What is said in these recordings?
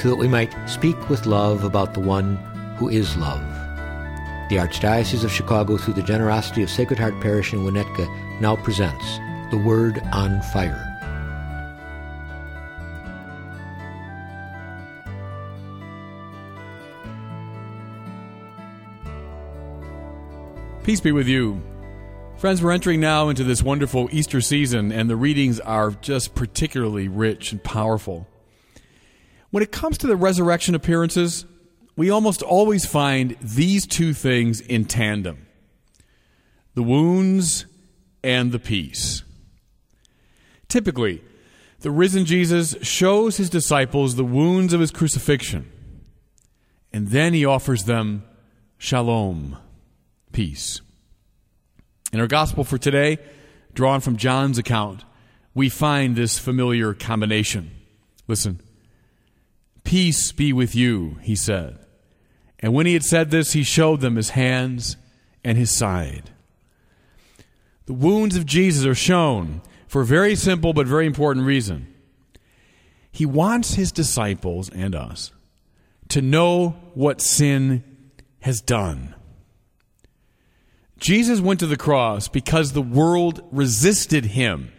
so that we might speak with love about the one who is love. The Archdiocese of Chicago, through the generosity of Sacred Heart Parish in Winnetka, now presents The Word on Fire. Peace be with you. Friends, we're entering now into this wonderful Easter season, and the readings are just particularly rich and powerful. When it comes to the resurrection appearances, we almost always find these two things in tandem the wounds and the peace. Typically, the risen Jesus shows his disciples the wounds of his crucifixion, and then he offers them shalom, peace. In our gospel for today, drawn from John's account, we find this familiar combination. Listen. Peace be with you, he said. And when he had said this, he showed them his hands and his side. The wounds of Jesus are shown for a very simple but very important reason. He wants his disciples and us to know what sin has done. Jesus went to the cross because the world resisted him.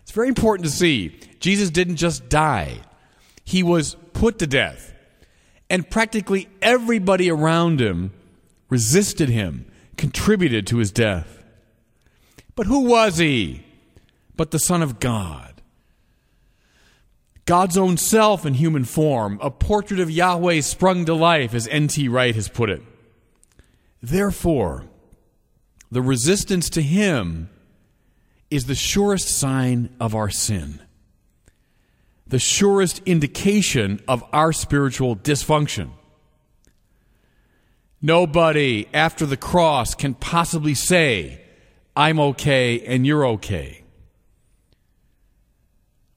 It's very important to see. Jesus didn't just die, he was put to death. And practically everybody around him resisted him, contributed to his death. But who was he? But the Son of God. God's own self in human form, a portrait of Yahweh sprung to life, as N.T. Wright has put it. Therefore, the resistance to Him is the surest sign of our sin, the surest indication of our spiritual dysfunction. Nobody after the cross can possibly say, I'm okay and you're okay.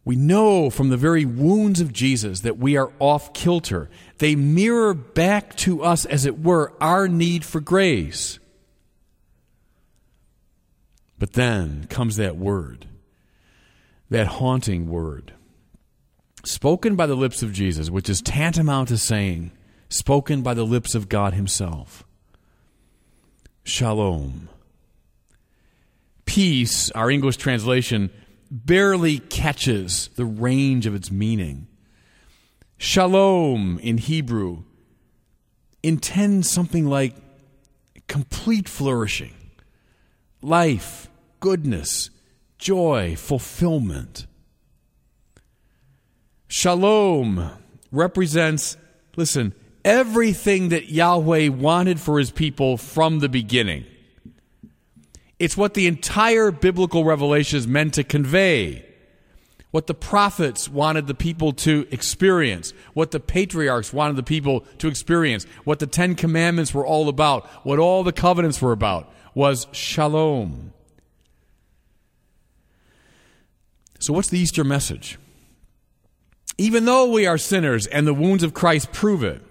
We know from the very wounds of Jesus that we are off kilter. They mirror back to us, as it were, our need for grace. But then comes that word, that haunting word, spoken by the lips of Jesus, which is tantamount to saying, spoken by the lips of God Himself. Shalom. Peace, our English translation, barely catches the range of its meaning. Shalom in Hebrew intends something like complete flourishing life, goodness, joy, fulfillment. Shalom represents, listen, everything that Yahweh wanted for his people from the beginning. It's what the entire biblical revelation is meant to convey. What the prophets wanted the people to experience, what the patriarchs wanted the people to experience, what the Ten Commandments were all about, what all the covenants were about was shalom. So, what's the Easter message? Even though we are sinners and the wounds of Christ prove it,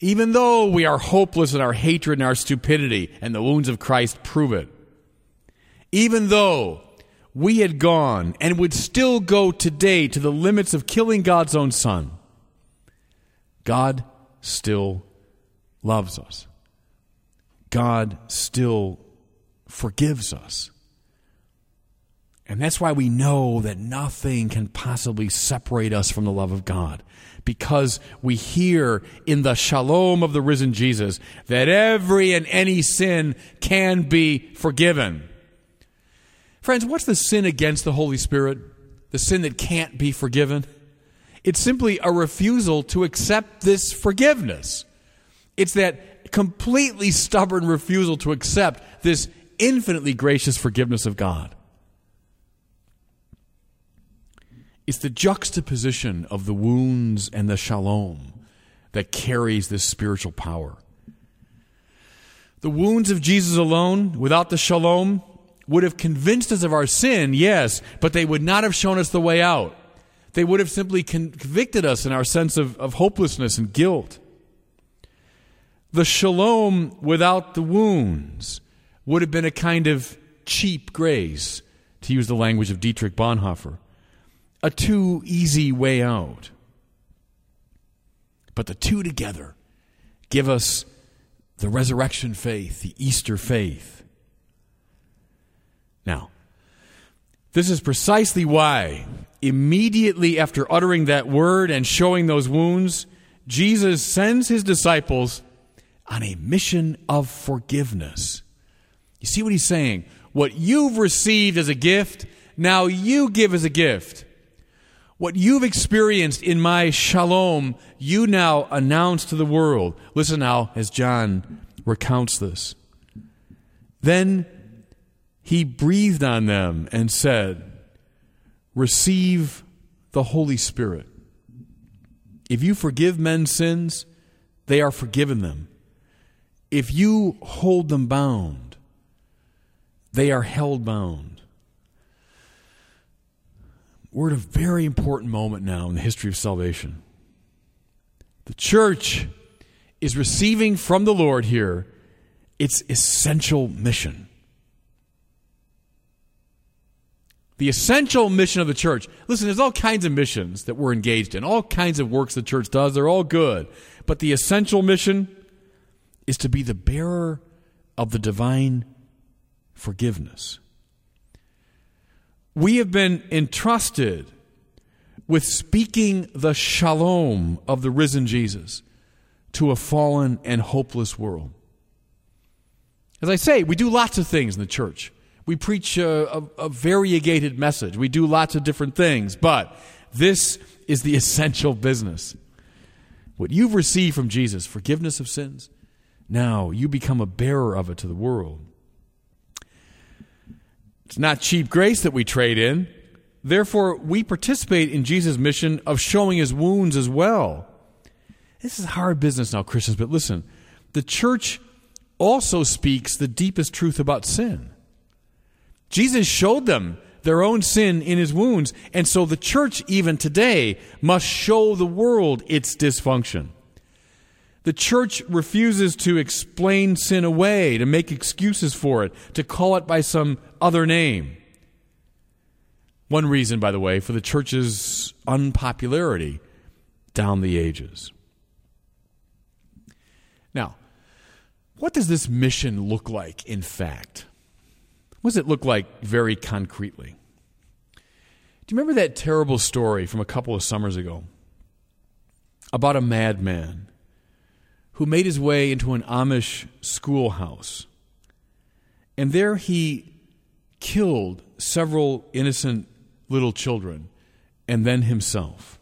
even though we are hopeless in our hatred and our stupidity and the wounds of Christ prove it, even though we had gone and would still go today to the limits of killing God's own Son, God still loves us. God still forgives us. And that's why we know that nothing can possibly separate us from the love of God. Because we hear in the shalom of the risen Jesus that every and any sin can be forgiven. Friends, what's the sin against the Holy Spirit? The sin that can't be forgiven? It's simply a refusal to accept this forgiveness. It's that completely stubborn refusal to accept this infinitely gracious forgiveness of God. It's the juxtaposition of the wounds and the shalom that carries this spiritual power. The wounds of Jesus alone, without the shalom, would have convinced us of our sin, yes, but they would not have shown us the way out. They would have simply convicted us in our sense of, of hopelessness and guilt. The shalom without the wounds would have been a kind of cheap grace, to use the language of Dietrich Bonhoeffer, a too easy way out. But the two together give us the resurrection faith, the Easter faith. Now, this is precisely why, immediately after uttering that word and showing those wounds, Jesus sends his disciples on a mission of forgiveness. You see what he's saying? What you've received as a gift, now you give as a gift. What you've experienced in my shalom, you now announce to the world. Listen now as John recounts this. Then he breathed on them and said, Receive the Holy Spirit. If you forgive men's sins, they are forgiven them. If you hold them bound, they are held bound. We're at a very important moment now in the history of salvation. The church is receiving from the Lord here its essential mission. The essential mission of the church. Listen, there's all kinds of missions that we're engaged in, all kinds of works the church does. They're all good. But the essential mission is to be the bearer of the divine forgiveness. We have been entrusted with speaking the shalom of the risen Jesus to a fallen and hopeless world. As I say, we do lots of things in the church. We preach a, a, a, variegated message. We do lots of different things, but this is the essential business. What you've received from Jesus, forgiveness of sins, now you become a bearer of it to the world. It's not cheap grace that we trade in. Therefore, we participate in Jesus' mission of showing his wounds as well. This is hard business now, Christians, but listen. The church also speaks the deepest truth about sin. Jesus showed them their own sin in his wounds, and so the church, even today, must show the world its dysfunction. The church refuses to explain sin away, to make excuses for it, to call it by some other name. One reason, by the way, for the church's unpopularity down the ages. Now, what does this mission look like in fact? What does it look like very concretely? Do you remember that terrible story from a couple of summers ago about a madman who made his way into an Amish schoolhouse. And there he killed several innocent little children and then himself.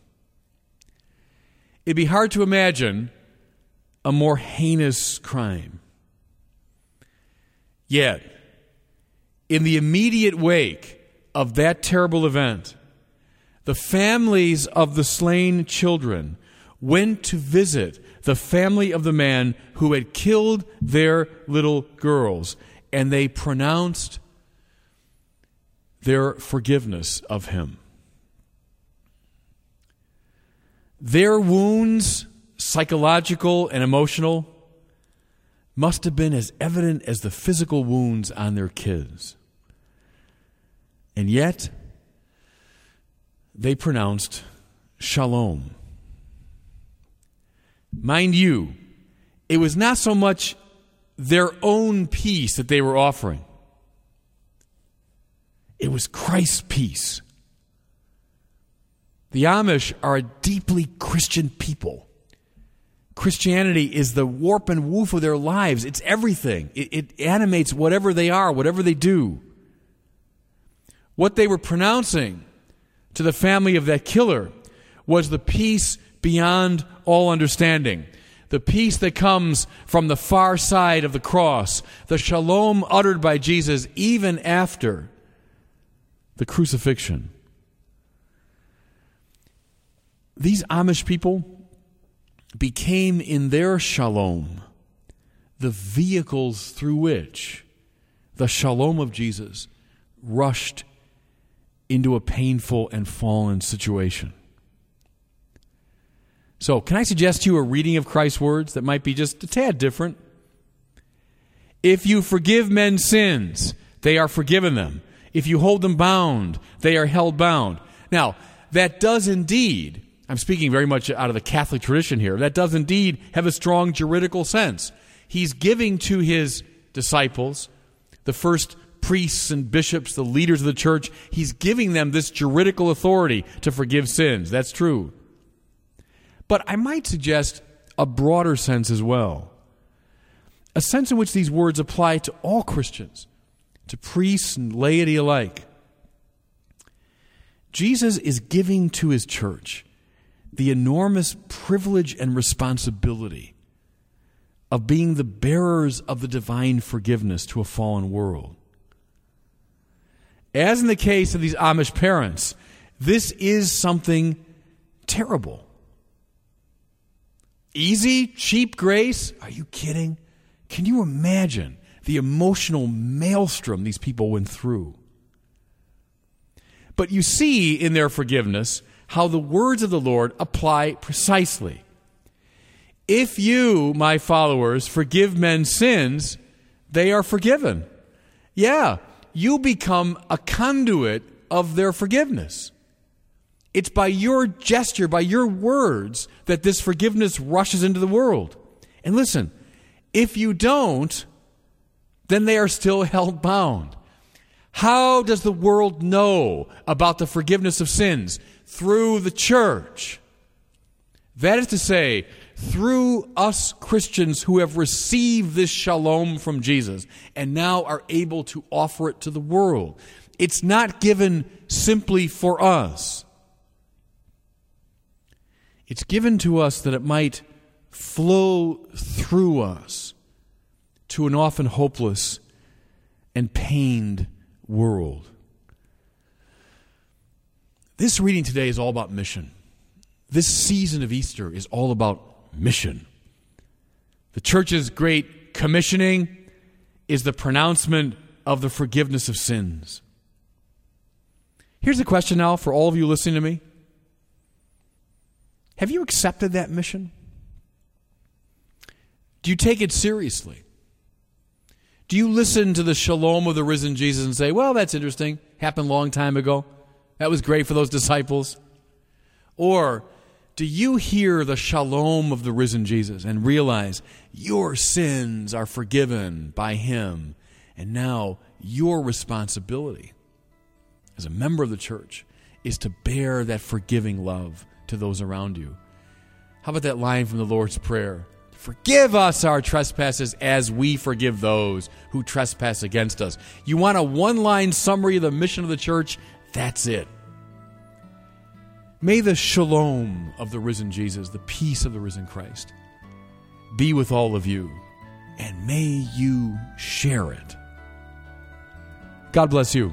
It'd be hard to imagine a more heinous crime. Yet, in the immediate wake of that terrible event, the families of the slain children went to visit the family of the man who had killed their little girls, and they pronounced their forgiveness of him. Their wounds, psychological and emotional, must have been as evident as the physical wounds on their kids. And yet, they pronounced shalom Mind you, it was not so much their own peace that they were offering, it was Christ's peace. The Amish are a deeply Christian people. Christianity is the warp and woof of their lives. It's everything. It, it, animates whatever they are, whatever they do. What they were pronouncing to the family of that killer was the peace beyond all understanding. The peace that comes from the far side of the cross, the shalom uttered by Jesus even after the crucifixion. These Amish people became in their shalom the vehicles through which the shalom of Jesus rushed into a painful and fallen situation. So, can I suggest to you a reading of Christ's words that might be just a tad different? If you forgive men's sins, they are forgiven them. If you hold them bound, they are held bound. Now, that does indeed, I'm speaking very much out of the Catholic tradition here, that does indeed have a strong juridical sense. He's giving to his disciples, the first priests and bishops, the leaders of the church, he's giving them this juridical authority to forgive sins. That's true. But I might suggest a broader sense as well. A sense in which these words apply to all Christians, to priests and laity alike. Jesus is giving to his church the enormous privilege and responsibility of being the bearers of the divine forgiveness to a fallen world. As in the case of these Amish parents, this is something terrible. Easy, cheap grace? Are you kidding? Can you imagine the emotional maelstrom these people went through? But you see in their forgiveness how the words of the Lord apply precisely. If you, my followers, forgive men's sins, they are forgiven. Yeah, you become a conduit of their forgiveness. It's by your gesture, by your words, that this forgiveness rushes into the world. And listen, if you don't, then they are still held bound. How does the world know about the forgiveness of sins? Through the church. That is to say, through us Christians who have received this shalom from Jesus and now are able to offer it to the world. It's not given simply for us. It's given to us that it might flow through us to an often hopeless and pained world. This reading today is all about mission. This season of Easter is all about mission. The church's great commissioning is the pronouncement of the forgiveness of sins. Here's a question now for all of you listening to me Have you accepted that mission? Do you take it seriously? Do you listen to the shalom of the risen Jesus and say, well, that's interesting, happened a long time ago, that was great for those disciples? Or do you hear the shalom of the risen Jesus and realize your sins are forgiven by him? And now your responsibility as a member of the church is to bear that forgiving love to those around you. How about that line from the Lord's Prayer? Forgive us our trespasses as we forgive those who trespass against us. You want a one line summary of the mission of the church? That's it. May the shalom of the risen Jesus, the peace of the risen Christ, be with all of you, and may you share it. God bless you.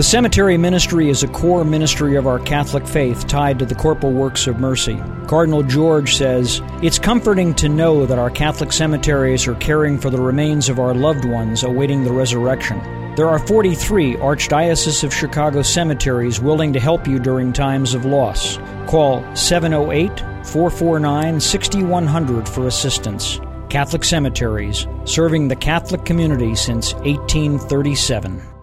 The cemetery ministry is a core ministry of our Catholic faith tied to the corporal works of mercy. Cardinal George says, It's comforting to know that our Catholic cemeteries are caring for the remains of our loved ones awaiting the resurrection. There are 43 Archdiocese of Chicago cemeteries willing to help you during times of loss. Call 708 449 6100 for assistance. Catholic Cemeteries, serving the Catholic community since 1837.